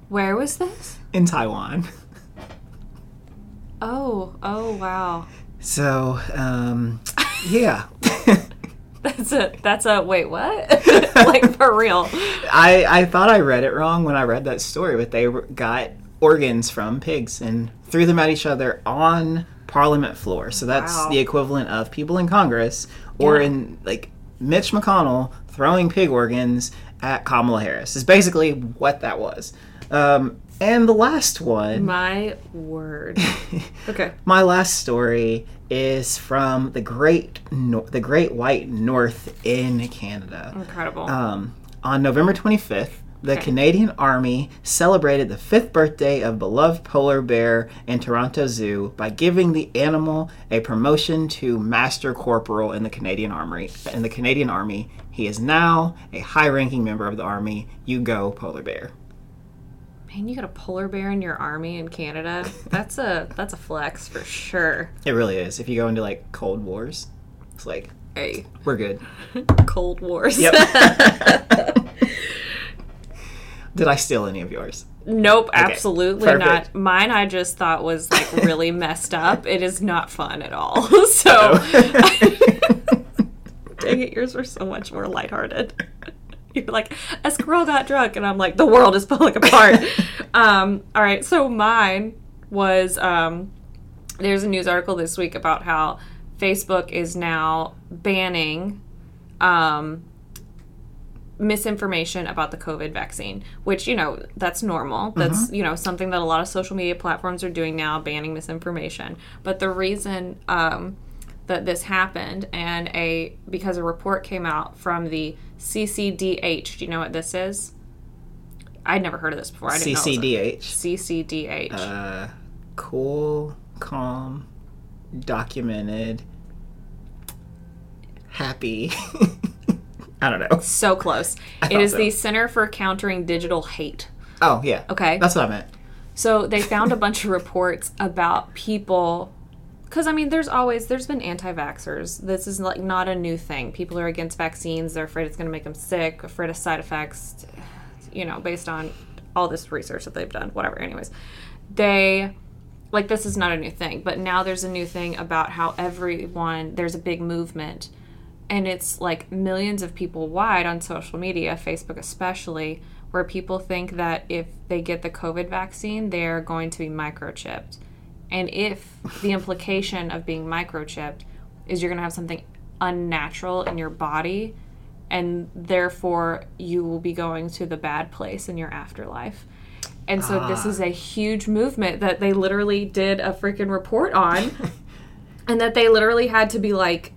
Where was this? In Taiwan. *laughs* Oh, oh wow. So, um, *laughs* yeah. That's a that's a wait, what? *laughs* like for real. I, I thought I read it wrong when I read that story, but they got organs from pigs and threw them at each other on Parliament floor. So that's Wow. the equivalent of people in Congress or Yeah. in like Mitch McConnell throwing pig organs at Kamala Harris. Is basically what that was. Um, and the last one, My word. *laughs* Okay. my last story is from the Great Nor- the Great White North in Canada. Incredible. Um, on November 25th, the Okay. Canadian Army celebrated the fifth birthday of beloved polar bear in Toronto Zoo by giving the animal a promotion to Master Corporal in the Canadian Army. In the Canadian Army, he is now a high-ranking member of the Army. You go, polar bear! Man, you got a polar bear in your army in Canada. That's a *laughs* that's a flex for sure. It really is. If you go into like Cold Wars, it's like Hey, we're good. *laughs* Cold Wars. Yep. *laughs* Did I steal any of yours? Nope, absolutely perfect. not. Mine I just thought was like *laughs* really messed up. It is not fun at all. *laughs* So *laughs* dang it, yours were so much more lighthearted. You're like, a squirrel got drunk, and I'm like, the world is falling apart. um, all right, so mine was um, there's a news article this week about how Facebook is now banning um, misinformation about the COVID vaccine, which, you know, that's normal. That's, you know, something that a lot of social media platforms are doing now, banning misinformation. But the reason um, that this happened and a because a report came out from the CCDH. Do you know what this is? I'd never heard of this before. I didn't know. CCDH. CCDH. Uh, cool, calm, documented, happy. *laughs* I don't know. So close. *laughs* it is so. the Center for Countering Digital Hate. Oh yeah. Okay. That's what I meant. So they found a bunch of reports about people because I mean there's always there's been anti-vaxxers. This is like not a new thing. People are against vaccines. They're afraid it's going to make them sick, afraid of side effects, you know, based on all this research that they've done, whatever. Anyways, they like this is not a new thing, but now there's a new thing about how everyone there's a big movement and it's like millions of people wide on social media, Facebook especially, where people think that if they get the COVID vaccine, they're going to be microchipped. And if the *laughs* implication of being microchipped is you're going to have something unnatural in your body, and therefore you will be going to the bad place in your afterlife. And so this is ah. a huge movement that they literally did a freaking report on, *laughs* and that they literally had to be like,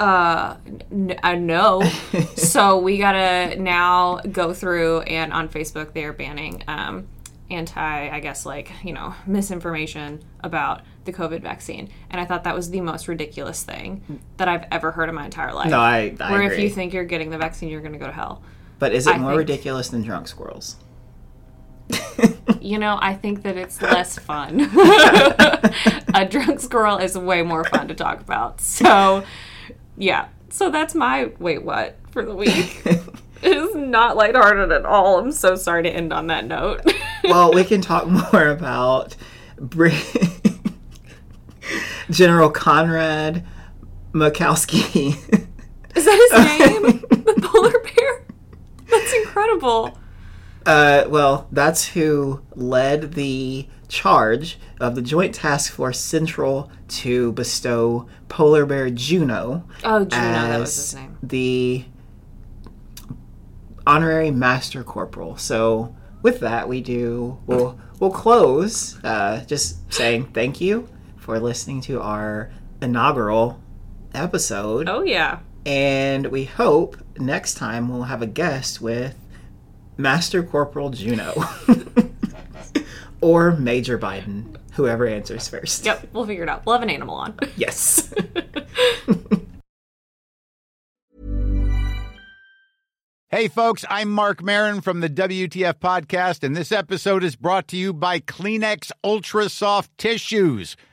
uh, n- uh no. *laughs* so we gotta now go through and on Facebook they are banning um, anti, I guess like you know misinformation about the COVID vaccine, and I thought that was the most ridiculous thing that I've ever heard in my entire life. No, I, I Where agree. if you think you're getting the vaccine, you're gonna go to hell. but is it I more think- ridiculous than drunk squirrels? You know, I think that it's *laughs* less fun. *laughs* a drunk squirrel is way more fun to talk about. So, yeah. So that's my wait what for the week. *laughs* it is not lighthearted at all. I'm so sorry to end on that note. *laughs* well, we can talk *laughs* more about General Conrad Mikowski. is that his name? the polar bear? That's incredible. Uh, well, that's who led the charge of the Joint Task Force Central to bestow Polar Bear Juno Oh, Juno, that was as his name. the honorary master corporal. So with that, we do we'll we'll close uh, just saying thank you for listening to our inaugural episode, Oh, yeah. and we hope next time we'll have a guest with Master Corporal Juno *laughs* or Major Biden, whoever answers first. Yep, we'll figure it out. We'll have an animal on. *laughs* Yes. *laughs* Hey, folks, I'm Marc Maron from the WTF Podcast, and this episode is brought to you by Kleenex Ultra Soft Tissues,